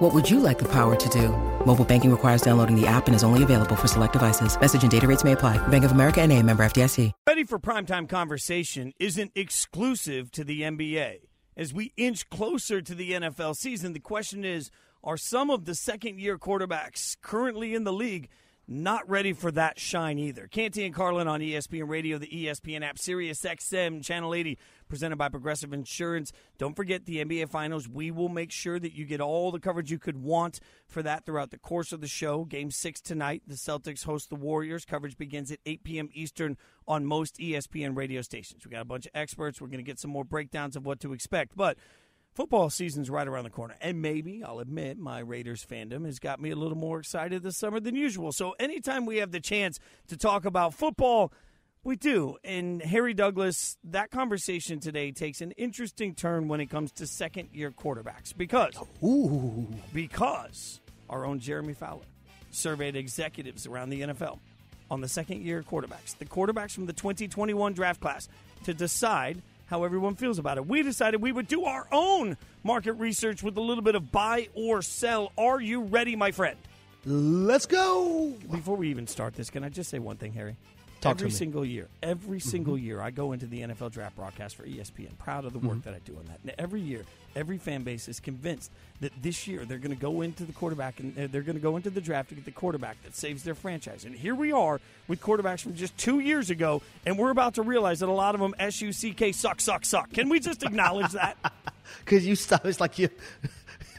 What would you like the power to do? Mobile banking requires downloading the app and is only available for select devices. Message and data rates may apply. Bank of America and a member FDIC. Ready for Primetime Conversation isn't exclusive to the NBA. As we inch closer to the NFL season, the question is, are some of the second-year quarterbacks currently in the league – not ready for that shine either. Canty and Carlin on ESPN Radio, the ESPN app, Sirius XM, Channel 80, presented by Progressive Insurance. Don't forget the NBA Finals. We will make sure that you get all the coverage you could want for that throughout the course of the show. Game six tonight, the Celtics host the Warriors. Coverage begins at 8 p.m. Eastern on most ESPN radio stations. We got a bunch of experts. We're going to get some more breakdowns of what to expect. But football season's right around the corner. And maybe, I'll admit, my Raiders fandom has got me a little more excited this summer than usual. So anytime we have the chance to talk about football, we do. And Harry Douglas, that conversation today takes an interesting turn when it comes to second year quarterbacks because Ooh. because our own Jeremy Fowler surveyed executives around the NFL on the second year quarterbacks, the quarterbacks from the 2021 draft class to decide how everyone feels about it. We decided we would do our own market research with a little bit of buy or sell. Are you ready, my friend? Let's go. Before we even start this, can I just say one thing, Harry? Talk every single year, every single year, I go into the NFL draft broadcast for ESPN. Proud of the work that I do on that. And every year, every fan base is convinced that this year they're going to go into the quarterback and uh, they're going to go into the draft to get the quarterback that saves their franchise. And here we are with quarterbacks from just two years ago, and we're about to realize that a lot of them S U C K suck, suck, suck. Can we just acknowledge that? Because you stop. It's like you.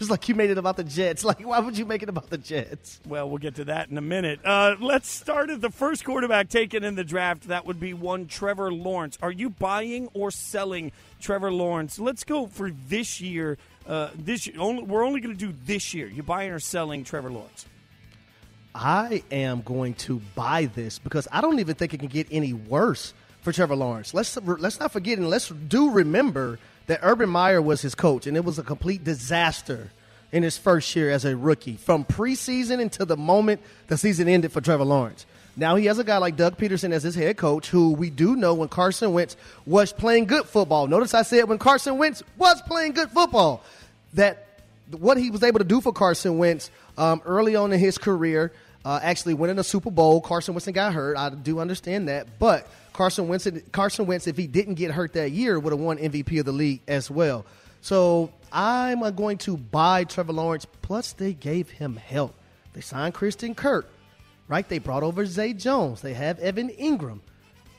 It's like you made it about the Jets. Like, why would you make it about the Jets? Well, we'll get to that in a minute. Uh, let's start at the first quarterback taken in the draft. That would be one Trevor Lawrence. Are you buying or selling Trevor Lawrence? Let's go for this year. Uh, this year, only, we're only going to do this year. You buying or selling Trevor Lawrence? I am going to buy this because I don't even think it can get any worse for Trevor Lawrence. Let's let's not forget and let's do remember that Urban Meyer was his coach, and it was a complete disaster in his first year as a rookie, from preseason until the moment the season ended for Trevor Lawrence. Now he has a guy like Doug Pederson as his head coach, who we do know when Carson Wentz was playing good football. Notice I said when Carson Wentz was playing good football, that what he was able to do for Carson Wentz um, early on in his career, uh, actually winning a Super Bowl. Carson Wentz got hurt. I do understand that, but Carson Wentz, Carson Wentz, if he didn't get hurt that year, would have won MVP of the league as well. So I'm going to buy Trevor Lawrence. Plus, they gave him help. They signed Christian Kirk, right? They brought over Zay Jones. They have Evan Engram.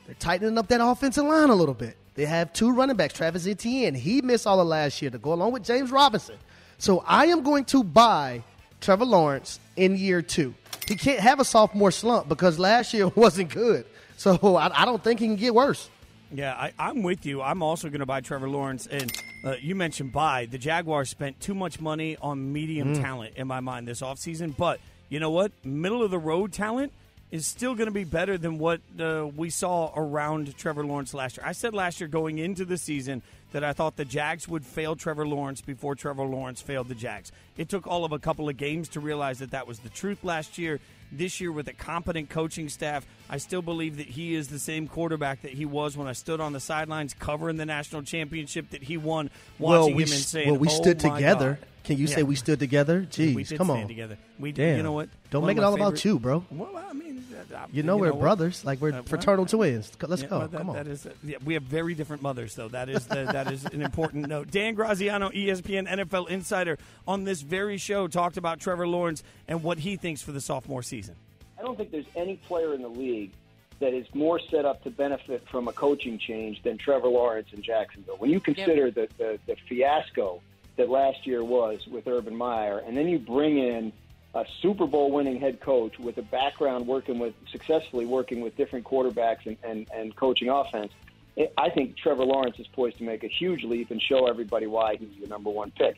They're tightening up that offensive line a little bit. They have two running backs, Travis Etienne. He missed all of last year to go along with James Robinson. So I am going to buy Trevor Lawrence in year two. He can't have a sophomore slump because last year wasn't good. So I, I don't think he can get worse. Yeah, I, I'm with you. I'm also going to buy Trevor Lawrence. And uh, you mentioned buy. The Jaguars spent too much money on medium talent in my mind this offseason. But you know what? Middle of the road talent is still going to be better than what uh, we saw around Trevor Lawrence last year. I said last year going into the season that I thought the Jags would fail Trevor Lawrence before Trevor Lawrence failed the Jags. It took all of a couple of games to realize that that was the truth last year. This year, with a competent coaching staff, I still believe that he is the same quarterback that he was when I stood on the sidelines covering the national championship that he won, watching we, him and saying, well, we "Oh stood my together. God." Can you say we stood together? Jeez, we did come stand on. together. We, Damn. you know what? Don't One make it my all about you, bro. Well, I mean, uh, You know we're what? brothers, like we're Uh, well, fraternal twins. Let's yeah, go. well, that- come on. That is, yeah, we have very different mothers, though. That is the, that is an important note. Dan Graziano, ESPN NFL insider, on this very show talked about Trevor Lawrence and what he thinks for the sophomore season. I don't think there's any player in the league that is more set up to benefit from a coaching change than Trevor Lawrence in Jacksonville. When you consider the, the, the fiasco that last year was with Urban Meyer, and then you bring in a Super Bowl winning head coach with a background working with successfully working with different quarterbacks and, and, and coaching offense. it- I think Trevor Lawrence is poised to make a huge leap and show everybody why he's the number one pick.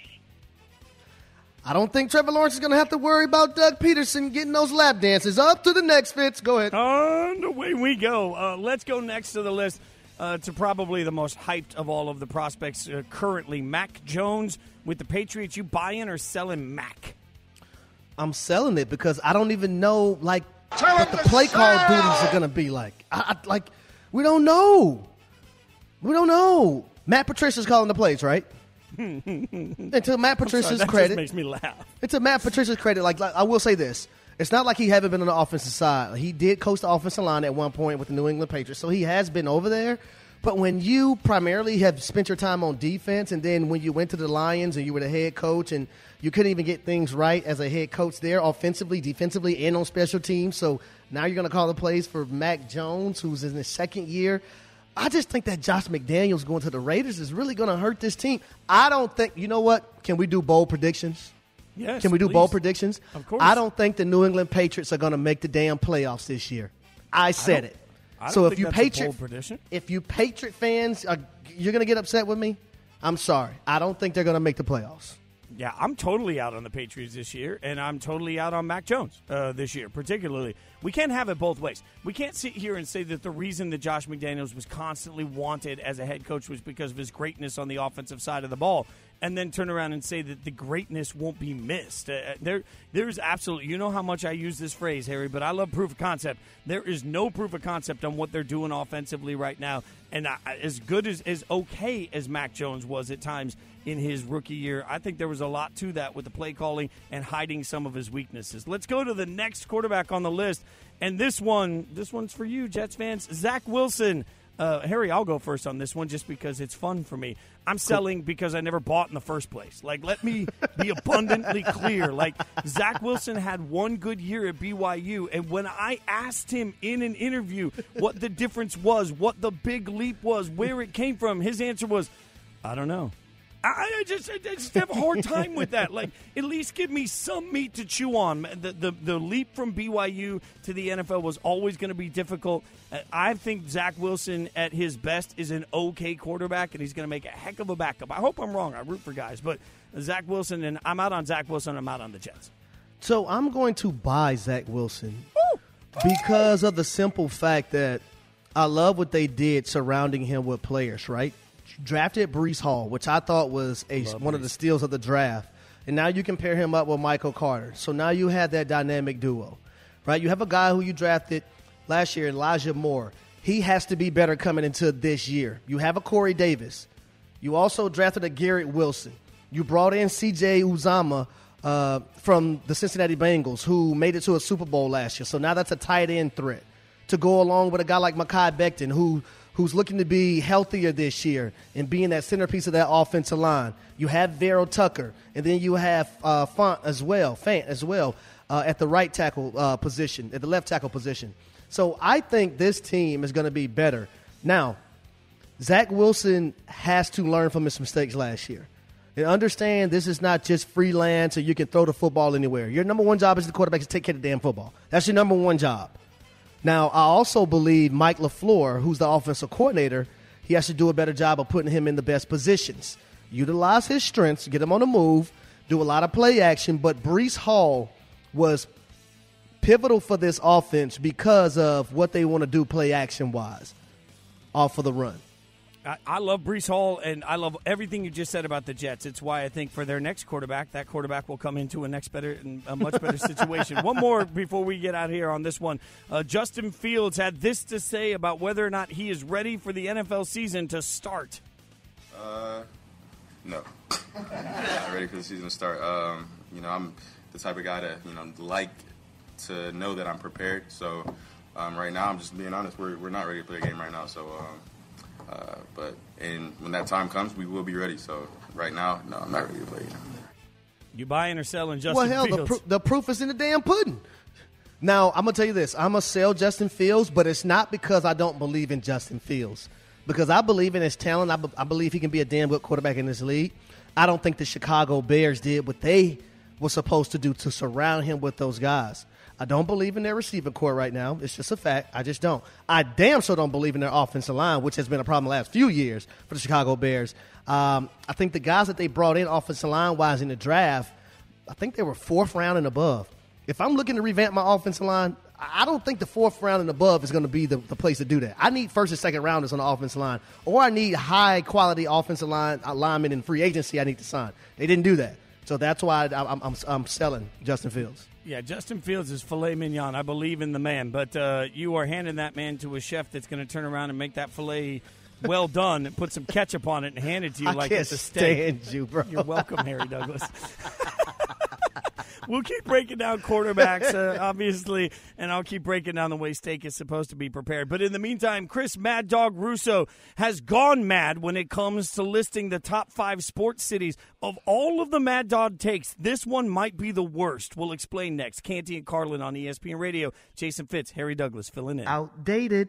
I don't think Trevor Lawrence is going to have to worry about Doug Pederson getting those lap dances. Up to the next, Fitz. Go ahead. On the way we go. Uh, let's go next to the list uh, to probably the most hyped of all of the prospects uh, currently. Mac Jones with the Patriots. You buying or selling Mac? I'm selling it because I don't even know like what the play call duties are going to be like. I, I, like we don't know. We don't know. Matt Patricia's calling the plays, right? and to Matt Patricia's Sorry, that credit, just makes me laugh. it's to Matt Patricia's credit. Like, like I will say this, it's not like he haven't been on the offensive side. He did coach the offensive line at one point with the New England Patriots, so he has been over there. But when you primarily have spent your time on defense, and then when you went to the Lions and you were the head coach, and you couldn't even get things right as a head coach there, offensively, defensively, and on special teams. So now you're going to call the plays for Mac Jones, who's in his second year. I just think that Josh McDaniels going to the Raiders is really going to hurt this team. I don't think. You know what? Can we do bold predictions? Yes. Can we do please. bold predictions? Of course. I don't think the New England Patriots are going to make the damn playoffs this year. I said don't- it. I don't so if you Patriot, if you Patriot fans, are, you're going to get upset with me. I'm sorry. I don't think they're going to make the playoffs. Yeah, I'm totally out on the Patriots this year, and I'm totally out on Mac Jones uh, this year, particularly. We can't have it both ways. We can't sit here and say that the reason that Josh McDaniels was constantly wanted as a head coach was because of his greatness on the offensive side of the ball, and then turn around and say that the greatness won't be missed. Uh, there, there's absolutely, you know how much I use this phrase, Harry, but I love proof of concept. There is no proof of concept on what they're doing offensively right now, and I, as good as as okay as Mac Jones was at times in his rookie year. I think there was a lot to that with the play calling and hiding some of his weaknesses. Let's go to the next quarterback on the list, and this one, this one's for you, Jets fans. Zach Wilson. Uh, Harry, I'll go first on this one just because it's fun for me. I'm selling because I never bought in the first place. Like, let me be abundantly clear. Like, Zach Wilson had one good year at BYU, and when I asked him in an interview what the difference was, what the big leap was, where it came from, his answer was, I don't know. I, I just I just have a hard time with that. Like, at least give me some meat to chew on. The the, the leap from BYU to the NFL was always going to be difficult. Uh, I think Zach Wilson at his best is an okay quarterback, and he's going to make a heck of a backup. I hope I'm wrong. I root for guys, but Zach Wilson and I'm out on Zach Wilson. I'm out on the Jets. So I'm going to buy Zach Wilson because of the simple fact that I love what they did surrounding him with players, right? Drafted Breece Hall, which I thought was a, one of the steals of the draft. And now you compare him up with Michael Carter. So now you have that dynamic duo, right? You have a guy who you drafted last year, Elijah Moore. He has to be better coming into this year. You have a Corey Davis. You also drafted a Garrett Wilson. You brought in C.J. Uzomah uh, from the Cincinnati Bengals, who made it to a Super Bowl last year. So now that's a tight end threat to go along with a guy like Mekhi Becton, who who's looking to be healthier this year and being that centerpiece of that offensive line. You have Vera-Tucker, and then you have uh, Font as well, Fant as well, uh, at the right tackle uh, position, at the left tackle position. So I think this team is going to be better. Now, Zach Wilson has to learn from his mistakes last year. And understand this is not just freelance or you can throw the football anywhere. Your number one job as the quarterback is to take care of the damn football. That's your number one job. Now, I also believe Mike LaFleur, who's the offensive coordinator, he has to do a better job of putting him in the best positions. Utilize his strengths, get him on the move, do a lot of play action. But Breece Hall was pivotal for this offense because of what they want to do play action wise off of the run. I, I love Breece Hall, and I love everything you just said about the Jets. It's why I think for their next quarterback, that quarterback will come into a next better, a much better situation. one more before we get out here on this one. Uh, Justin Fields had this to say about whether or not he is ready for the NFL season to start. Uh, no, not ready for the season to start. Um, you know, I'm the type of guy that you know like to know that I'm prepared. So um, right now, I'm just being honest. We're we're not ready to play a game right now. So. Um, uh, but and when that time comes, we will be ready. So right now, no, I'm not ready to play. You buying or selling Justin well, hell, Fields? the, pr- the proof is in the damn pudding. Now, I'm going to tell you this. I'm going to sell Justin Fields, but it's not because I don't believe in Justin Fields. Because I believe in his talent. I, be- I believe he can be a damn good quarterback in this league. I don't think the Chicago Bears did what they were supposed to do to surround him with those guys. I don't believe in their receiving corps right now. It's just a fact. I just don't. I damn sure don't believe in their offensive line, which has been a problem the last few years for the Chicago Bears. Um, I think the guys that they brought in offensive line wise in the draft I think they were fourth round and above. If I'm looking to revamp my offensive line, I don't think the fourth round and above is going to be the, the place to do that. I need first and second rounders on the offensive line, or I need high quality offensive line alignment in free agency. I need to sign. They didn't do that, so that's why I, am I'm, I'm selling Justin Fields. Yeah, Justin Fields is filet mignon. I believe in the man, but uh, you are handing that man to a chef that's going to turn around and make that filet well done and put some ketchup on it and hand it to you I like can't it's a steak. stand you, bro. You're welcome, Harry Douglas. we'll keep breaking down quarterbacks, uh, obviously, and I'll keep breaking down the way steak is supposed to be prepared. But in the meantime, Chris Mad Dog Russo has gone mad when it comes to listing the top five sports cities. Of all of the Mad Dog takes, this one might be the worst. We'll explain next. Canty and Carlin on ESPN Radio. Jason Fitz, Harry Douglas filling in. Outdated.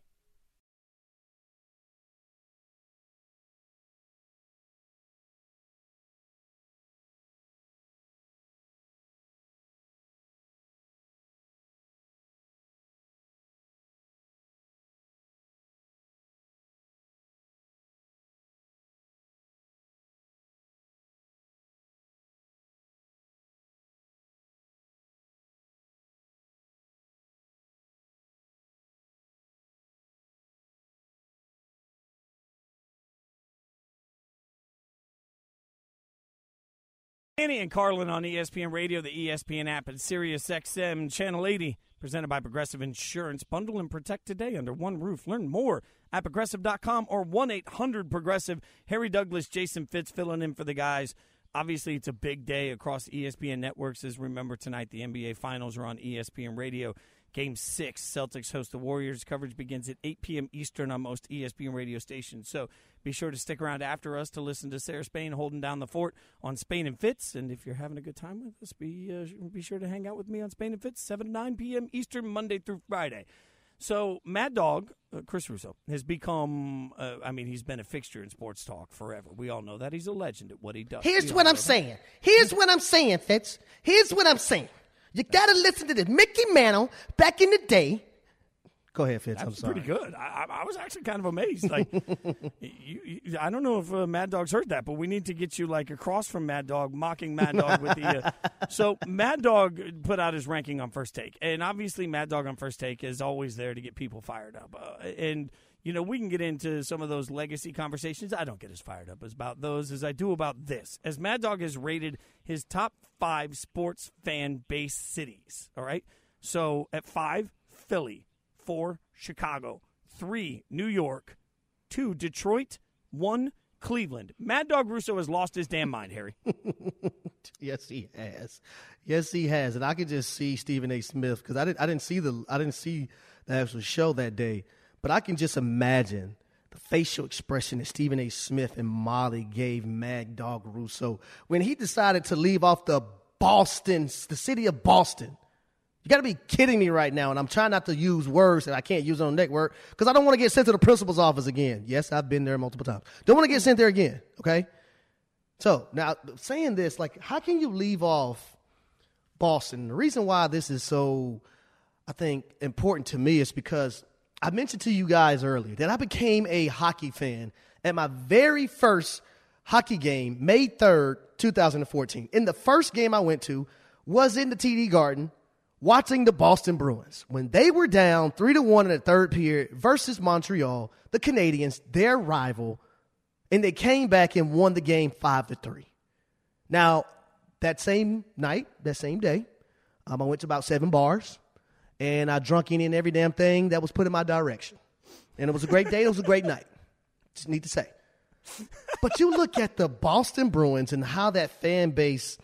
Annie and Carlin on ESPN Radio, the ESPN app, and Sirius XM Channel 80, presented by Progressive Insurance. Bundle and protect today under one roof. Learn more at progressive.com or 1 800 Progressive. Harry Douglas, Jason Fitz filling in for the guys. Obviously, it's a big day across ESPN networks. As remember, tonight the NBA Finals are on ESPN Radio. Game six, Celtics host the Warriors. Coverage begins at 8 p.m. Eastern on most ESPN radio stations. So be sure to stick around after us to listen to Sarah Spain holding down the fort on Spain and Fitz. And if you're having a good time with us, be uh, be sure to hang out with me on Spain and Fitz, 7 to 9 p.m. Eastern, Monday through Friday. So Mad Dog, uh, Chris Russo, has become, uh, I mean, he's been a fixture in sports talk forever. We all know that. He's a legend at what he does. Here's what I'm that. saying. Here's what I'm saying, Fitz. Here's what I'm saying. You got to listen to this. Mickey Mantle, back in the day. Go ahead, Fitz. That's I'm sorry. pretty good. I, I, was actually kind of amazed. Like, you, you, I don't know if uh, Mad Dog's heard that, but we need to get you like across from Mad Dog, mocking Mad Dog with the. Uh, so Mad Dog put out his ranking on First Take, and obviously Mad Dog on First Take is always there to get people fired up. Uh, and you know, we can get into some of those legacy conversations. I don't get as fired up as about those as I do about this. As Mad Dog has rated his top five sports fan base cities. All right. So at five, Philly. Four, Chicago. Three, New York. Two, Detroit. One, Cleveland. Mad Dog Russo has lost his damn mind, Harry. yes, he has. Yes, he has. And I can just see Stephen A. Smith because I didn't. I didn't see the. I didn't see the actual show that day. But I can just imagine the facial expression that Stephen A. Smith and Molly gave Mad Dog Russo when he decided to leave off the Boston, the city of Boston. You got to be kidding me right now. And I'm trying not to use words that I can't use on network because I don't want to get sent to the principal's office again. Yes, I've been there multiple times. Don't want to get sent there again. Okay. So now saying this, like, how can you leave off Boston? The reason why this is so, I think, important to me is because I mentioned to you guys earlier that I became a hockey fan at my very first hockey game, May 3rd, 2014. In the first game I went to was in the TD Garden watching the Boston Bruins. When they were down 3 to 1 in the third period versus Montreal, the Canadiens, their rival, and they came back and won the game 5 to 3. Now, that same night, that same day, um, I went to about seven bars and I drunk and every damn thing that was put in my direction. And it was a great day. It was a great night. Just need to say. But you look at the Boston Bruins and how that fan base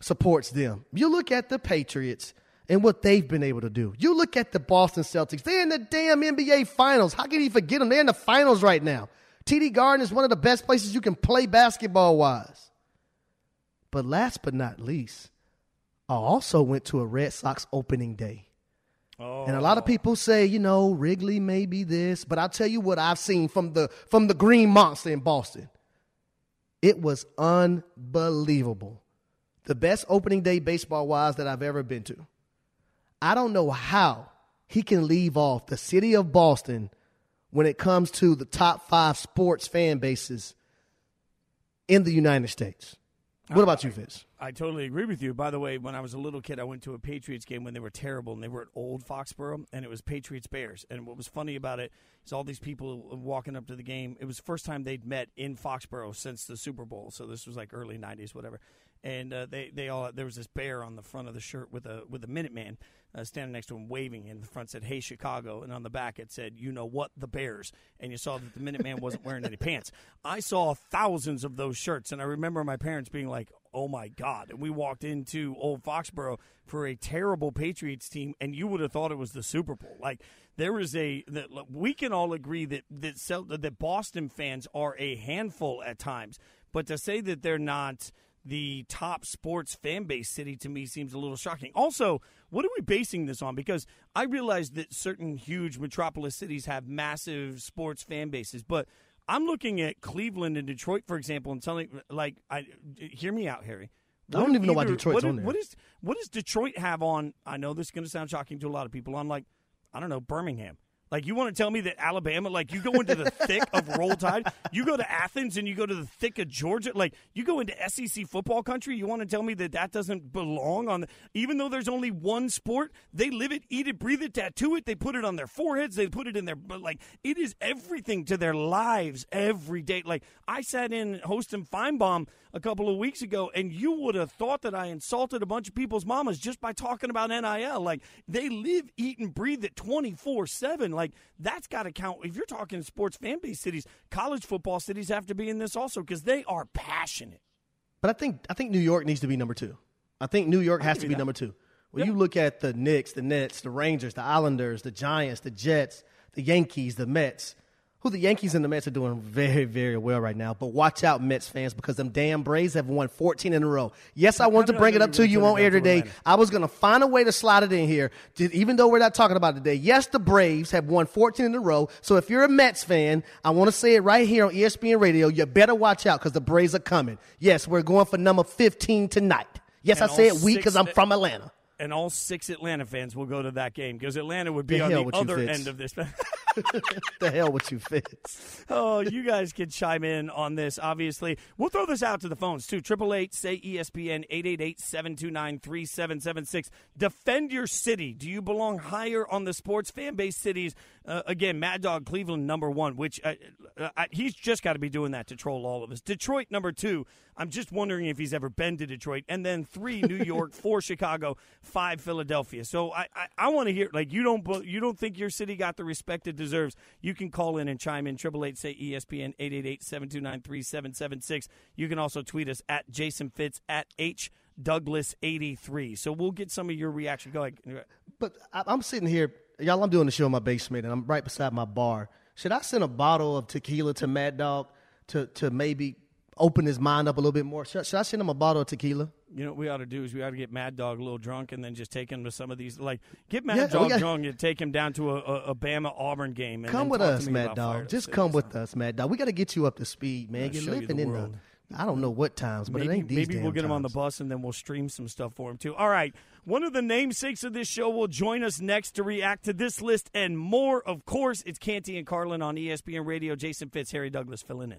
supports them. You look at the Patriots and what they've been able to do. You look at the Boston Celtics. They're in the damn NBA Finals. How can you forget them? They're in the finals right now. TD Garden is one of the best places you can play basketball wise. But last but not least, I also went to a Red Sox opening day. Oh. And a lot of oh. people say, you know, Wrigley may be this, but I'll tell you what I've seen from the from the Green Monster in Boston. It was unbelievable. The best opening day baseball wise that I've ever been to. I don't know how he can leave off the city of Boston when it comes to the top five sports fan bases in the United States. What about you, Fitz? I totally agree with you. By the way, when I was a little kid, I went to a Patriots game when they were terrible, and they were at Old Foxborough, and it was Patriots Bears. And what was funny about it is all these people walking up to the game. It was the first time they'd met in Foxborough since the Super Bowl, so this was like early '90s, whatever. And uh, they they all there was this bear on the front of the shirt with a with a Minuteman uh, standing next to him, waving. And the front said, "Hey Chicago," and on the back it said, "You know what? The Bears." And you saw that the Minuteman wasn't wearing any pants. I saw thousands of those shirts, and I remember my parents being like, "Oh my god!" And we walked into Old Foxborough for a terrible Patriots team, and you would have thought it was the Super Bowl. Like there is a that we can all agree that that that Boston fans are a handful at times, but to say that they're not the top sports fan base city to me seems a little shocking. Also, what are we basing this on? Because I realize that certain huge metropolis cities have massive sports fan bases, but I'm looking at Cleveland and Detroit, for example, and telling like, I hear me out, Harry. What I don't even either, know why Detroit's what, on there. What is what does Detroit have on? I know this is going to sound shocking to a lot of people. On like, I don't know, Birmingham. Like you want to tell me that Alabama, like you go into the thick of Roll Tide, you go to Athens and you go to the thick of Georgia, like you go into SEC football country. You want to tell me that that doesn't belong on? The, even though there's only one sport, they live it, eat it, breathe it, tattoo it. They put it on their foreheads. They put it in their, but like it is everything to their lives every day. Like I sat in hosting and Finebaum a couple of weeks ago, and you would have thought that I insulted a bunch of people's mamas just by talking about NIL. Like they live, eat, and breathe it 24 7. Like that's got to count. If you're talking sports fan base cities, college football cities have to be in this also because they are passionate. But I think I think New York needs to be number two. I think New York has to be that. number two. When you look at the Knicks, the Nets, the Rangers, the Islanders, the Giants, the Jets, the Yankees, the Mets, who the Yankees and the Mets are doing very, very well right now. But watch out, Mets fans, because them damn Braves have won 14 in a row. Yes, I wanted to bring it up to you on air today. I was going to find a way to slide it in here, even though we're not talking about it today. Yes, the Braves have won 14 in a row. So if you're a Mets fan, I want to say it right here on ESPN Radio. You better watch out because the Braves are coming. Yes, we're going for number 15 tonight. Yes, and I say it weak because I'm from Atlanta and all six Atlanta fans will go to that game because Atlanta would be the on the other end of this. the hell with you, Fitz? oh, you guys can chime in on this. Obviously, we'll throw this out to the phones too. Triple eight say ESPN 888-729-3776. Defend your city. Do you belong higher on the sports fan base cities? Uh, again, Mad Dog Cleveland number one, which uh, uh, he's just got to be doing that to troll all of us. Detroit number two. I'm just wondering if he's ever been to Detroit. And then three, New York, four, Chicago, five, Philadelphia. So I, I, I want to hear like you don't you don't think your city got the respect it deserves. You can call in and chime in. Triple eight say ESPN 888-729-3776. You can also tweet us at Jason Fitz at H Douglas 83. So we'll get some of your reaction. Go ahead. But I'm sitting here, y'all. I'm doing the show in my basement, and I'm right beside my bar. Should I send a bottle of tequila to Mad Dog to to maybe open his mind up a little bit more. Should, should I send him a bottle of tequila? You know what we ought to do is we ought to get Mad Dog a little drunk and then just take him to some of these like get Mad yeah, Dog got, drunk and take him down to a, a, a Bama Auburn game. come with us, Mad Dog. Just come with us, Mad Dog. We got to get you up to speed, man. You're living in the I don't know what times, but maybe, it ain't these Maybe we'll get times. him on the bus and then we'll stream some stuff for him too. All right. One of the namesakes of this show will join us next to react to this list and more. Of course, it's Canty and Carlin on ESPN Radio. Jason Fitz, Harry Douglas filling in.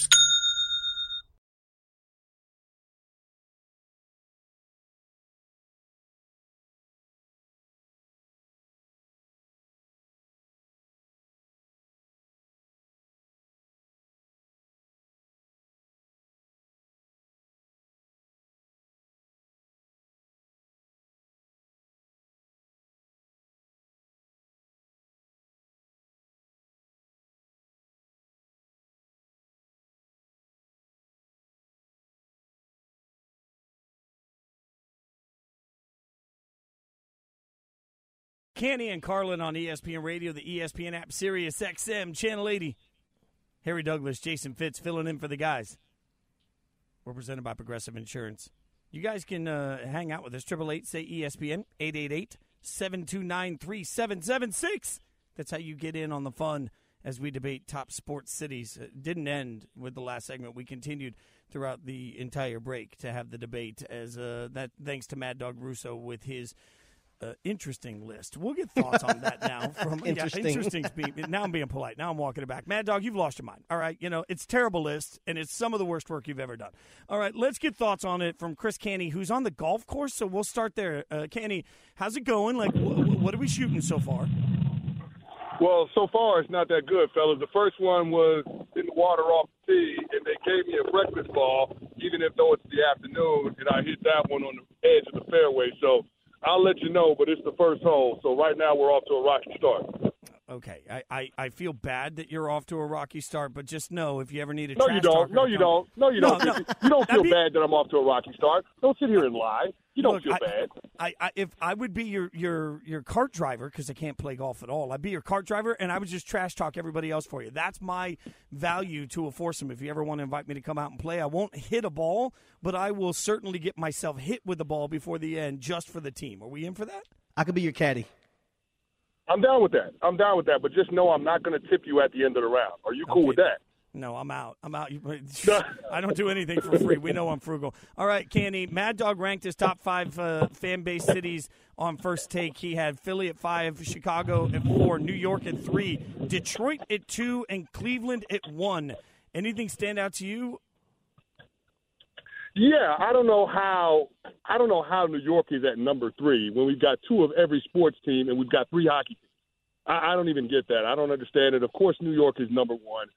Canty and Carlin on ESPN Radio, the ESPN app, Sirius XM, Channel 80. Harry Douglas, Jason Fitz filling in for the guys. We're presented by Progressive Insurance. You guys can uh, hang out with us. Triple eight say ESPN eight eight eight seven two nine three seven seven six. That's how you get in on the fun as we debate top sports cities. It didn't end with the last segment. We continued throughout the entire break to have the debate. As uh, that thanks to Mad Dog Russo with his uh, interesting list. We'll get thoughts on that now. From interesting. Yeah, interesting. now I'm being polite. Now I'm walking it back. Mad Dog, you've lost your mind. All right, you know it's terrible list, and it's some of the worst work you've ever done. All right, let's get thoughts on it from Chris Canty, who's on the golf course. So we'll start there. Uh, Canty, how's it going? Like, wh- what are we shooting so far? Well, so far it's not that good, fellas. The first one was in the water off the tee, and they gave me a breakfast ball, even if though it's the afternoon, and I hit that one on the edge of the fairway. So I'll let you know, but it's the first hole. So right now we're off to a rocky start. Okay, I, I, I feel bad that you're off to a rocky start, but just know if you ever need a no, trash you don't. No, you come- don't. No, you No, don't. no. You don't feel That'd be- bad that I'm off to a rocky start. Don't sit here and lie. You don't Look, feel I, bad. I, I, if I would be your your your cart driver because I can't play golf at all, I'd be your cart driver, and I would just trash talk everybody else for you. That's my value to a foursome. If you ever want to invite me to come out and play, I won't hit a ball, but I will certainly get myself hit with the ball before the end, just for the team. Are we in for that? I could be your caddy. I'm down with that. I'm down with that. But just know I'm not going to tip you at the end of the round. Are you cool Okay. with that? No, I'm out. I'm out. I don't do anything for free. We know I'm frugal. All right, Canty. Mad Dog ranked his top five uh, fan base cities on first take. He had Philly at five, Chicago at four, New York at three, Detroit at two, and Cleveland at one. Anything stand out to you? Yeah, I don't know how I don't know how New York is at number three when we've got two of every sports team and we've got three hockey teams. I, I don't even get that. I don't understand it. Of course, New York is number one.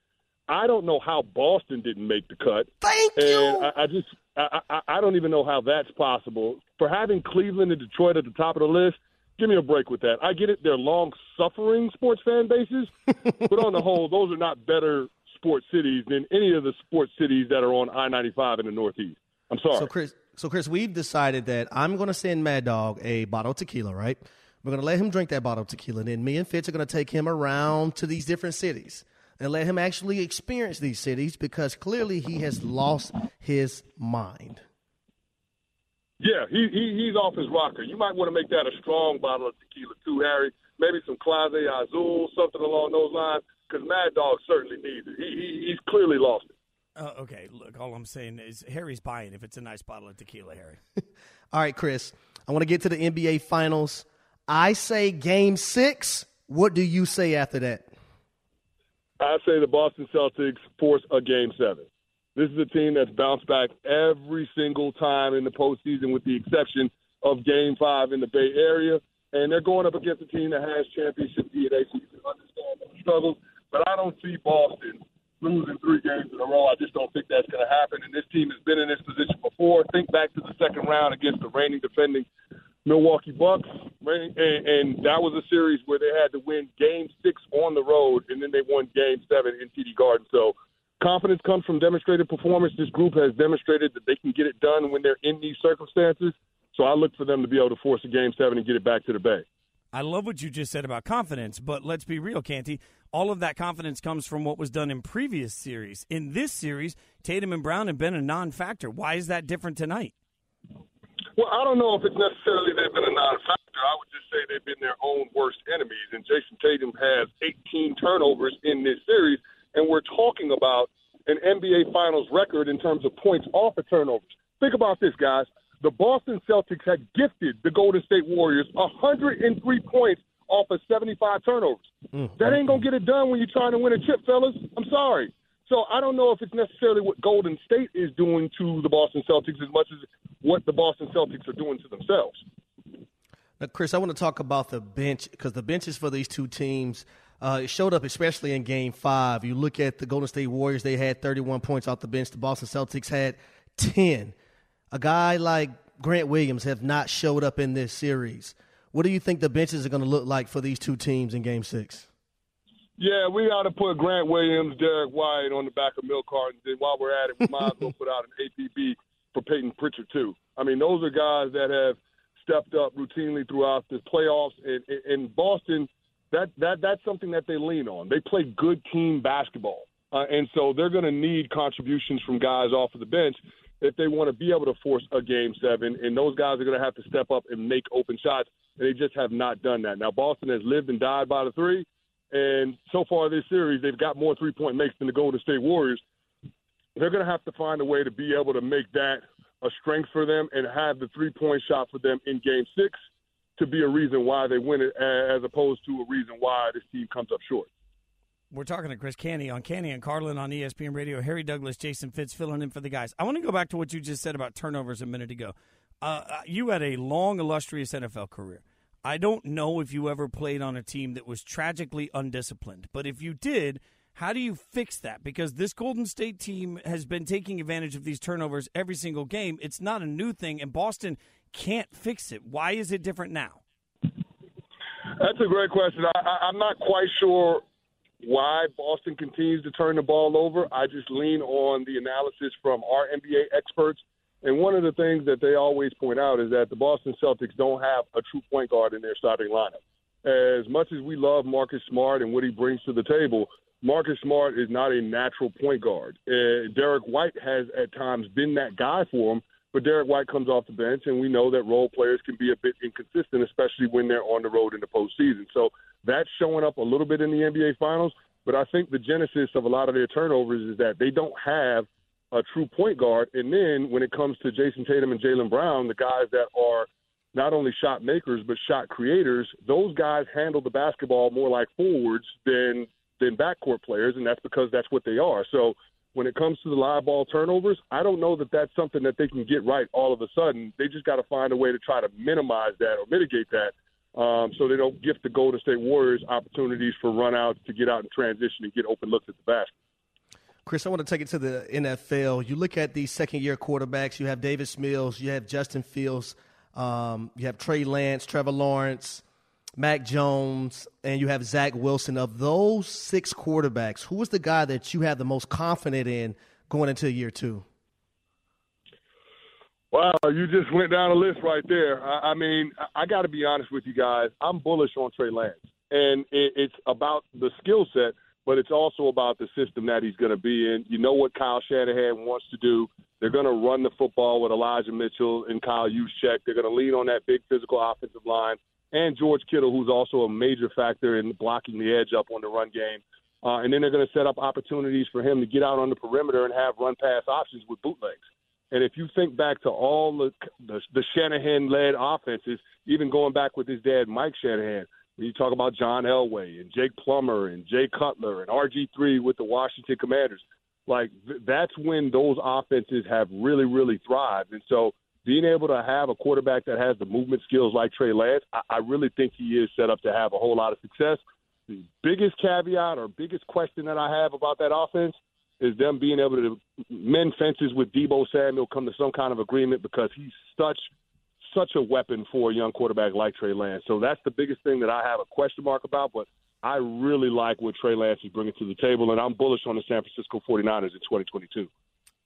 I don't know how Boston didn't make the cut. Thank And you. I, I just I, I, I don't even know how that's possible. For having Cleveland and Detroit at the top of the list, give me a break with that. I get it; they're long-suffering sports fan bases, but on the whole, those are not better sports cities than any of the sports cities that are on I-95 in the Northeast. I'm sorry. So Chris, so Chris, we've decided that I'm going to send Mad Dog a bottle of tequila. Right? We're going to let him drink that bottle of tequila, and then me and Fitz are going to take him around to these different cities and let him actually experience these cities because clearly he has lost his mind. Yeah, he, he he's off his rocker. You might want to make that a strong bottle of tequila too, Harry. Maybe some Clase Azul, something along those lines. Because Mad Dog certainly needs it. He, he he's clearly lost it. Uh, okay, look, all I'm saying is Harry's buying if it's a nice bottle of tequila, Harry. All right, Chris, I want to get to the NBA Finals. I say Game Six. What do you say after that? I say the Boston Celtics force a game seven. This is a team that's bounced back every single time in the postseason, with the exception of Game Five in the Bay Area, and they're going up against a team that has championship DNA, so you can understand the struggles. But I don't see Boston losing three games in a row. I just don't think that's going to happen. And this team has been in this position before. Think back to the second round against the reigning defending Milwaukee Bucks, and, and that was a series where they had to win Game Six on the road, and then they won Game Seven in TD Garden. So confidence comes from demonstrated performance. This group has demonstrated that they can get it done when they're in these circumstances. So I look for them to be able to force a Game Seven and get it back to the Bay. I love what you just said about confidence, but let's be real, Canty. All of that confidence comes from what was done in previous series. In this series, Tatum and Brown have been a non-factor. Why is that different tonight? Well, I don't know if it's necessarily they've been a non-factor. I would just say they've been their own worst enemies. And Jayson Tatum has 18 turnovers in this series, and we're talking about an NBA Finals record in terms of points off of turnovers. Think about this, guys. The Boston Celtics had gifted the Golden State Warriors 103 points off of 75 turnovers. Mm-hmm. That ain't gonna get it done when you're trying to win a chip, fellas. I'm sorry. So I don't know if it's necessarily what Golden State is doing to the Boston Celtics as much as what the Boston Celtics are doing to themselves. Now, Chris, I want to talk about the bench because the benches for these two teams. Uh, it showed up especially in game five. You look at the Golden State Warriors, they had 31 points off the bench. The Boston Celtics had 10. A guy like Grant Williams have not showed up in this series. What do you think the benches are going to look like for these two teams in game six? Yeah, we ought to put Grant Williams, Derrick White on the back of milk cartons. And while we're at it, we might as well put out an APB for Payton Pritchard too. I mean, those are guys that have stepped up routinely throughout the playoffs. And in Boston, that that that's something that they lean on. They play good team basketball, uh, and so they're going to need contributions from guys off of the bench if they want to be able to force a game seven. And those guys are going to have to step up and make open shots, and they just have not done that. Now, Boston has lived and died by the three. And so far this series, they've got more three point makes than the Golden State Warriors. They're going to have to find a way to be able to make that a strength for them and have the three point shot for them in game six to be a reason why they win it as opposed to a reason why this team comes up short. We're talking to Chris Canty on Canty and Carlin on ESPN Radio. Harry Douglas, Jason Fitz filling in for the guys. I want to go back to what you just said about turnovers a minute ago. Uh, uh you had a long, illustrious NFL career. I don't know if you ever played on a team that was tragically undisciplined, but if you did, how do you fix that? Because this Golden State team has been taking advantage of these turnovers every single game. It's not a new thing, and Boston can't fix it. Why is it different now? That's a great question. I, am not quite sure why Boston continues to turn the ball over. I just lean on the analysis from our NBA experts and one of the things that they always point out is that the Boston Celtics don't have a true point guard in their starting lineup. As much as we love Marcus Smart and what he brings to the table, Marcus Smart is not a natural point guard. Uh, Derrick White has at times been that guy for him, but Derrick White comes off the bench, and we know that role players can be a bit inconsistent, especially when they're on the road in the postseason. So that's showing up a little bit in the NBA Finals. But I think the genesis of a lot of their turnovers is that they don't have a true point guard. And then when it comes to Jayson Tatum and Jaylen Brown, the guys that are not only shot makers but shot creators, those guys handle the basketball more like forwards than than backcourt players, and that's because that's what they are. So when it comes to the live ball turnovers, I don't know that that's something that they can get right all of a sudden. They just got to find a way to try to minimize that or mitigate that. Um, so they don't gift the Golden State Warriors opportunities for runouts to get out and transition and get open looks at the basket. Chris, I want to take it to the NFL. You look at these second year quarterbacks, you have Davis Mills, you have Justin Fields, um, you have Trey Lance, Trevor Lawrence, Mac Jones, and you have Zach Wilson. Of those six quarterbacks, who is the guy that you have the most confident in going into year two? Wow, you just went down a list right there. I, I mean, I, got to be honest with you guys. I'm bullish on Trey Lance, and it, it's about the skill set but it's also about the system that he's going to be in. You know what Kyle Shanahan wants to do. They're going to run the football with Elijah Mitchell and Kyle Juszczyk. They're going to lean on that big physical offensive line and George Kittle, who's also a major factor in blocking the edge up on the run game. Uh, and then they're going to set up opportunities for him to get out on the perimeter and have run pass options with bootlegs. And if you think back to all the the, the Shanahan led offenses, even going back with his dad Mike Shanahan, when you talk about John Elway and Jake Plummer and Jay Cutler and RG3 with the Washington Commanders, like th- that's when those offenses have really, really thrived. And so being able to have a quarterback that has the movement skills like Trey Lance, I, I really think he is set up to have a whole lot of success. The biggest caveat or biggest question that I have about that offense is them being able to mend fences with Deebo Samuel, come to some kind of agreement because he's such such a weapon for a young quarterback like Trey Lance. So that's the biggest thing that I have a question mark about. But I really like what Trey Lance is bringing to the table, and I'm bullish on the San Francisco 49ers in 2022.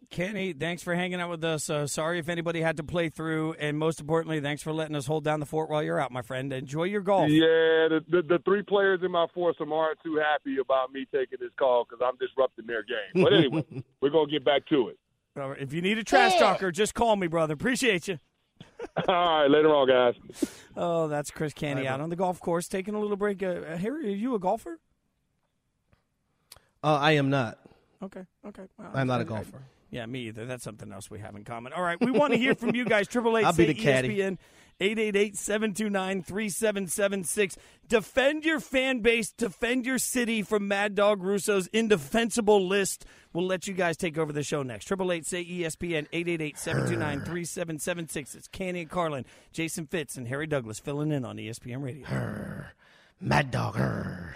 Canty, thanks for hanging out with us. Uh, sorry if anybody had to play through, and most importantly, thanks for letting us hold down the fort while you're out, my friend. Enjoy your golf. Yeah, the, the, the three players in my foursome aren't too happy about me taking this call because I'm disrupting their game. But anyway, we're gonna get back to it. If you need a trash talker, just call me, brother. Appreciate you. All right, later on, guys. Oh, that's Chris Canty out on the golf course, taking a little break. Uh, Harry, are you a golfer? Uh, I am not. Okay, okay. Well, I'm not a golfer. Yeah, me either. That's something else we have in common. All right, we want to hear from you guys. Triple eight I'll be the caddy. ESPN. 888-729-3776. Defend your fan base. Defend your city from Mad Dog Russo's indefensible list. We'll let you guys take over the show next. Triple eight say ESPN. 888-729-3776. It's Canty and Carlin, Jason Fitz, and Harry Douglas filling in on ESPN Radio. Mad dog. Grr.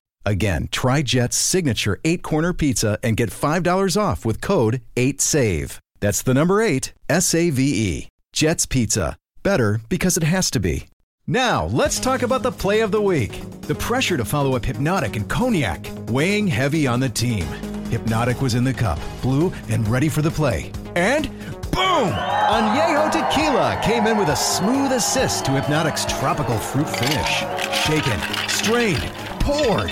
Again, try Jet's signature eight corner pizza and get $5 off with code 8SAVE. That's the number eight, S A V E. Jet's Pizza. Better because it has to be. Now, let's talk about the play of the week. The pressure to follow up Hpnotiq and Cognac, weighing heavy on the team. Hpnotiq was in the cup, blue, and ready for the play. And boom! Añejo Tequila came in with a smooth assist to Hpnotiq's tropical fruit finish. Shaken, strained, poured.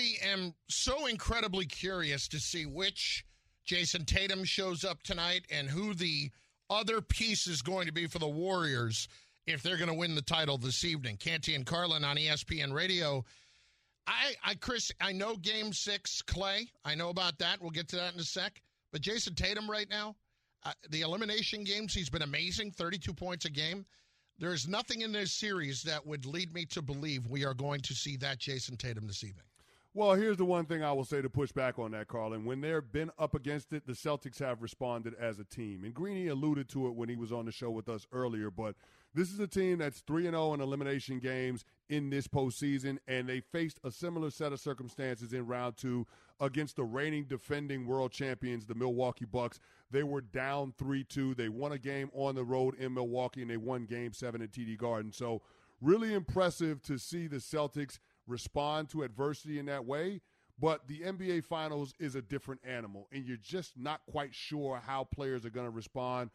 Really am so incredibly curious to see which Jayson Tatum shows up tonight and who the other piece is going to be for the Warriors if they're going to win the title this evening. Canty and Carlin on ESPN Radio. I, I, Chris, I know Game Six, Clay. I know about that. We'll get to that in a sec. But Jayson Tatum, right now, uh, the elimination games, he's been amazing. Thirty-two points a game. There is nothing in this series that would lead me to believe we are going to see that Jayson Tatum this evening. Well, here's the one thing I will say to push back on that, Carlin. When they've been up against it, the Celtics have responded as a team. And Greeny alluded to it when he was on the show with us earlier, but this is a team that's 3 and 0 in elimination games in this postseason, and they faced a similar set of circumstances in round two against the reigning defending world champions, the Milwaukee Bucks. They were down 3 2. They won a game on the road in Milwaukee, and they won game seven at TD Garden. So, really impressive to see the Celtics respond to adversity in that way. But the NBA Finals is a different animal, and you're just not quite sure how players are going to respond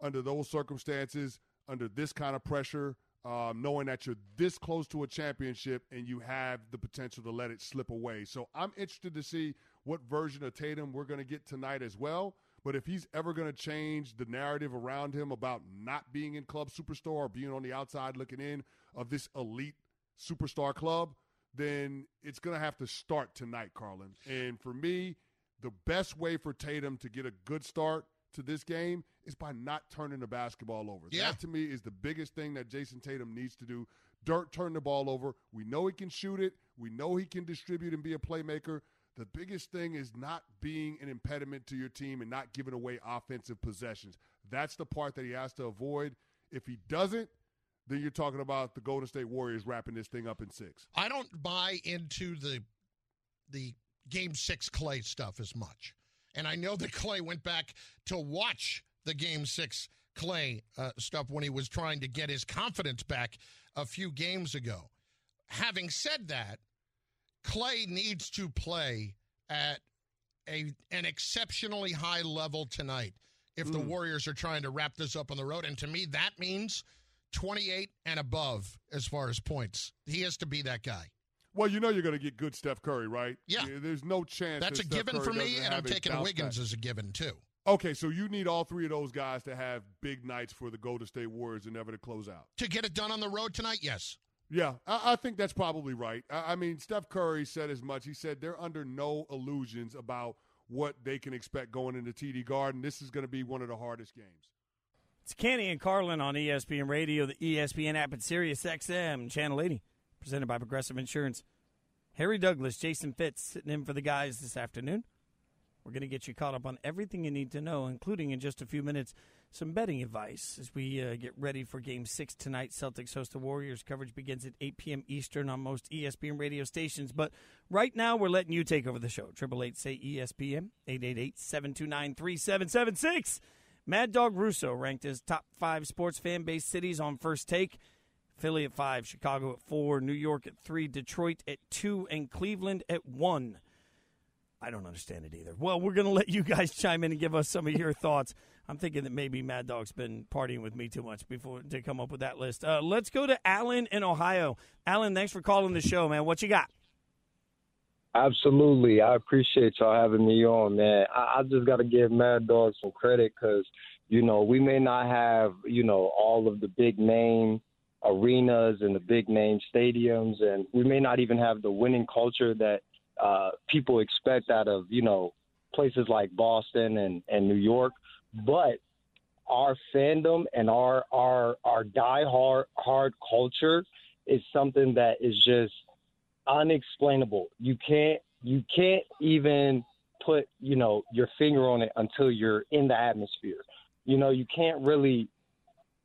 under those circumstances, under this kind of pressure, um, knowing that you're this close to a championship and you have the potential to let it slip away. So I'm interested to see what version of Tatum we're going to get tonight as well. But if he's ever going to change the narrative around him about not being in club superstar or being on the outside looking in of this elite superstar club, then it's going to have to start tonight, Carlin. And for me, the best way for Tatum to get a good start to this game is by not turning the basketball over. Yeah. That to me is the biggest thing that Jayson Tatum needs to do. Dirt turn the ball over. We know he can shoot it. We know he can distribute and be a playmaker. The biggest thing is not being an impediment to your team and not giving away offensive possessions. That's the part that he has to avoid. If he doesn't, then you're talking about the Golden State Warriors wrapping this thing up in six. I don't buy into the the game six Clay stuff as much. And I know that Clay went back to watch the game six Clay uh, stuff when he was trying to get his confidence back a few games ago. Having said that, Clay needs to play at a an exceptionally high level tonight if the Warriors are trying to wrap this up on the road. And to me, that means 28 and above as far as points. He has to be that guy. Well, you know you're going to get good Steph Curry, right? Yeah. There's no chance That's a Steph given Curry for me, and I'm taking Wiggins back. as a given too. Okay, so you need all three of those guys to have big nights for the Golden State Warriors and never to close out. To get it done on the road tonight, yes. Yeah, I, I think that's probably right. I, I mean, Steph Curry said as much. He said they're under no illusions about what they can expect going into TD Garden. This is going to be one of the hardest games. It's Canty and Carlin on ESPN Radio, the ESPN app, and Sirius XM, Channel 80, presented by Progressive Insurance. Harry Douglas, Jason Fitz sitting in for the guys this afternoon. We're going to get you caught up on everything you need to know, including in just a few minutes some betting advice as we uh, get ready for Game 6 tonight. Celtics host the Warriors. Coverage begins at 8 p.m. Eastern on most ESPN radio stations. But right now, we're letting you take over the show. 888 say E ESPN, 888 729 3776. Mad Dog Russo ranked as top five sports fan base cities on first take. Philly at five, Chicago at four, New York at three, Detroit at two, and Cleveland at one. I don't understand it either. Well, we're going to let you guys chime in and give us some of your thoughts. I'm thinking that maybe Mad Dog's been partying with me too much before to come up with that list. Uh, let's go to Alan in Ohio. Alan, thanks for calling the show, man. What you got? Absolutely. I appreciate y'all having me on, man. I, I just got to give Mad Dog some credit because, you know, we may not have, you know, all of the big name arenas and the big name stadiums, and we may not even have the winning culture that uh, people expect out of, you know, places like Boston and, and New York. But our fandom and our our our die hard hard culture is something that is just unexplainable. You can't you can't even put, you know, your finger on it until you're in the atmosphere. You know, you can't really,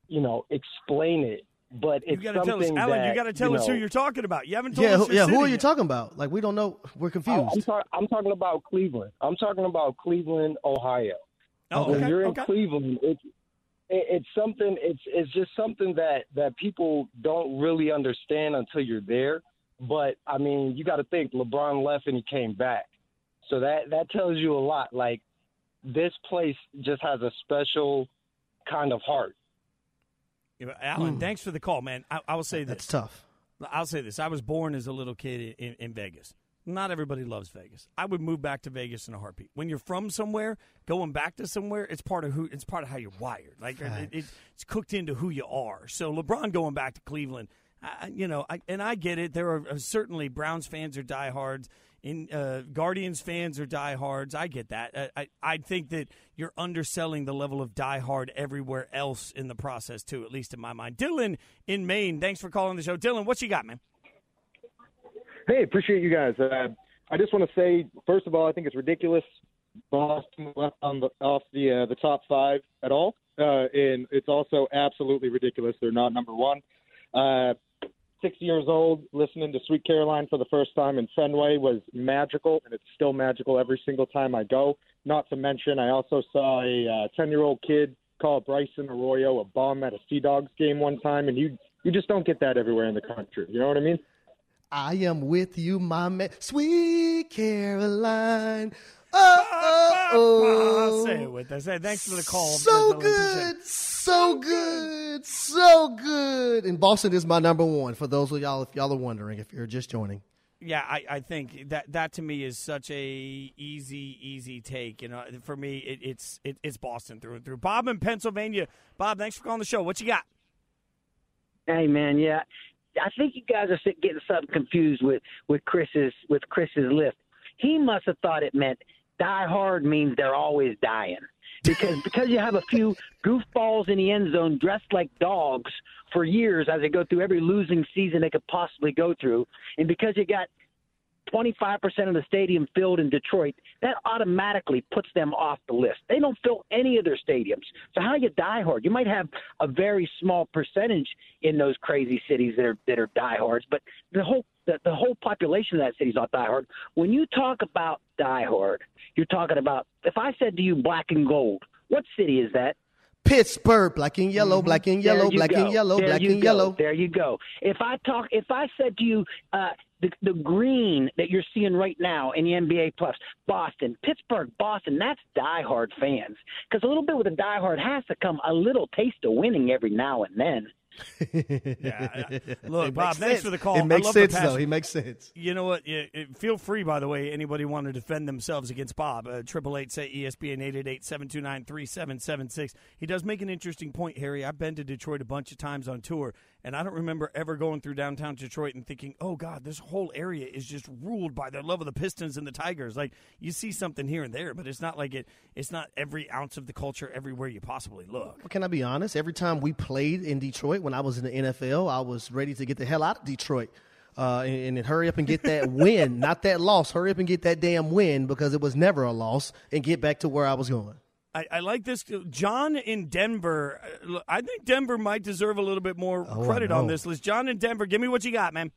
you know, explain it. But You it's got to tell us, something Alan. that, you got to tell you us who you're talking about. You haven't told Yeah, us. who, yeah. Who are you yet. talking about? Like we don't know. We're Oh, confused. I'm, tar- I'm talking about Cleveland. I'm talking about Cleveland, Ohio. Oh, when okay, you're in okay. Cleveland, it's it, it's something. It's it's just something that that people don't really understand until you're there. But I mean, you got to think LeBron left and he came back, so that that tells you a lot. Like this place just has a special kind of heart. Yeah, Alan, Hmm. thanks for the call, man. I, I will say That's tough. I'll say this. I was born as a little kid in, in Vegas. Not everybody loves Vegas. I would move back to Vegas in a heartbeat. When you're from somewhere, going back to somewhere, it's part of who. It's part of how you're wired. Like it, it, it's cooked into who you are. So LeBron going back to Cleveland, I, you know, I, and I get it. There are uh, certainly Browns fans are diehards. In uh, Guardians fans are diehards. I get that. Uh, I, I I think that you're underselling the level of diehard everywhere else in the process too. At least in my mind. Dylan in Maine, thanks for calling the show. Dylan, what you got, man? Hey, appreciate you guys. Uh, I just want to say, first of all, I think it's ridiculous Boston left on the, off the uh, the top five at all, uh, and it's also absolutely ridiculous they're not number one. Uh, 60 years old, listening to Sweet Caroline for the first time in Fenway was magical, and it's still magical every single time I go. Not to mention, I also saw a uh, 10 year old kid call Bronson Arroyo a bum at a Sea Dogs game one time, and you you just don't get that everywhere in the country. You know what I mean? I am with you, my man, sweet Caroline. Oh, oh, oh. I'll say it with us. Hey, thanks for the call. So Dylan. Appreciate it. good, so good, so good. And Boston is my number one. For those of y'all, if y'all are wondering, if you're just joining, Yeah, I, I think that that to me is such a easy, easy take. You know, for me, it, it's it, it's Boston through and through. Bob in Pennsylvania. Bob, thanks for calling the show. What you got? Hey man, yeah, I think you guys are getting something confused with with Chris's with Chris's list. He must have thought it meant die hard means they're always dying because because you have a few goofballs in the end zone dressed like dogs for years as they go through every losing season they could possibly go through, and because you got 25% of the stadium filled in Detroit, that automatically puts them off the list. They don't fill any of their stadiums. So how do you diehard? You might have a very small percentage in those crazy cities that are that are diehards, but the whole the, the whole population of that city is not diehard. When you talk about diehard, you're talking about if I said to you black and gold, what city is that? Pittsburgh, black and yellow, Mm-hmm. black and yellow, black go. and yellow, There black and go. yellow. There you go. If I talk, if I said to you, uh, the the green that you're seeing right now in the NBA plus, Boston, Pittsburgh, Boston, that's diehard fans. Because a little bit with a diehard has to come a little taste of winning every now and then. Yeah. Look, It Bob, makes thanks sense. for the call. It I makes love sense, though. He makes sense. You know what? It- feel free, by the way, anybody want to defend themselves against Bob. uh, Triple eight say ESPN eight eight eight seven two nine three seven seven six. He does make an interesting point, Harry. I've been to Detroit a bunch of times on tour, and I don't remember ever going through downtown Detroit and thinking, "Oh God, this whole area is just ruled by their love of the Pistons and the Tigers." Like you see something here and there, but it's not like it. It's not every ounce of the culture everywhere you possibly look. Well, Can I be honest? Every time we played in Detroit when I was in the NFL, I was ready to get the hell out of Detroit. Uh, and, and hurry up and get that win, not that loss. Hurry up and get that damn win because it was never a loss, and get back to where I was going. I, I like this. John in Denver. uh, I think Denver might deserve a little bit more Oh, credit on this list. John in Denver, give me what you got, man.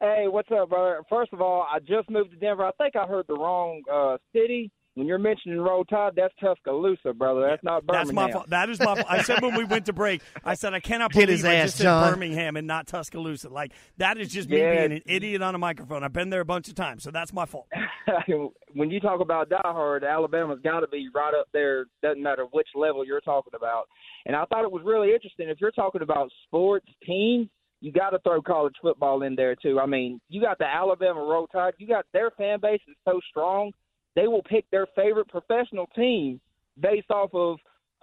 Hey, what's up, brother? First of all, I just moved to Denver. I think I heard the wrong uh, city. When you're mentioning Roll Tide, that's Tuscaloosa, brother. That's not Birmingham. That's Birmingham. my fault. That is my fault. I said when we went to break, I said I cannot Get believe his I ass, just said John. Birmingham and not Tuscaloosa. Like that is just me Yeah. being an idiot on a microphone. I've been there a bunch of times, so that's my fault. when you talk about diehard, Alabama's got to be right up there. Doesn't matter which level you're talking about. And I thought it was really interesting. If you're talking about sports teams, you got to throw college football in there too. I mean, you got the Alabama Roll Tide. You got their fan base is so strong, they will pick their favorite professional team based off of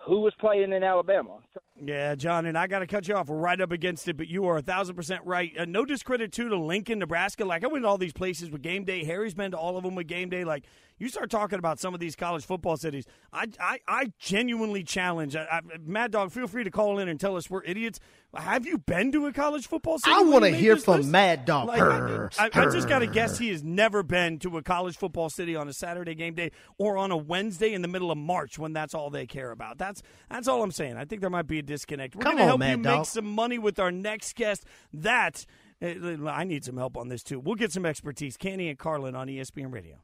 who was playing in Alabama. Yeah, John, and I got to cut you off. We're right up against it, but you are a thousand percent right. Uh, no discredit to Lincoln, Nebraska. Like I went to all these places with game day. Harry's been to all of them with game day. Like you start talking about some of these college football cities, I I, I genuinely challenge. I, I, Mad Dog, feel free to call in and tell us we're idiots. Have you been to a college football city? I want to hear from list? Mad Dog. Like, I, I, I just got to guess he has never been to a college football city on a Saturday game day or on a Wednesday in the middle of March when that's all they care about. That's that's all I'm saying. I think there might be a disconnect. We're Come gonna help Mad you Dog. make some money with our next guest. That uh, I need some help on this too. We'll get some expertise. Canty and Carlin on ESPN Radio.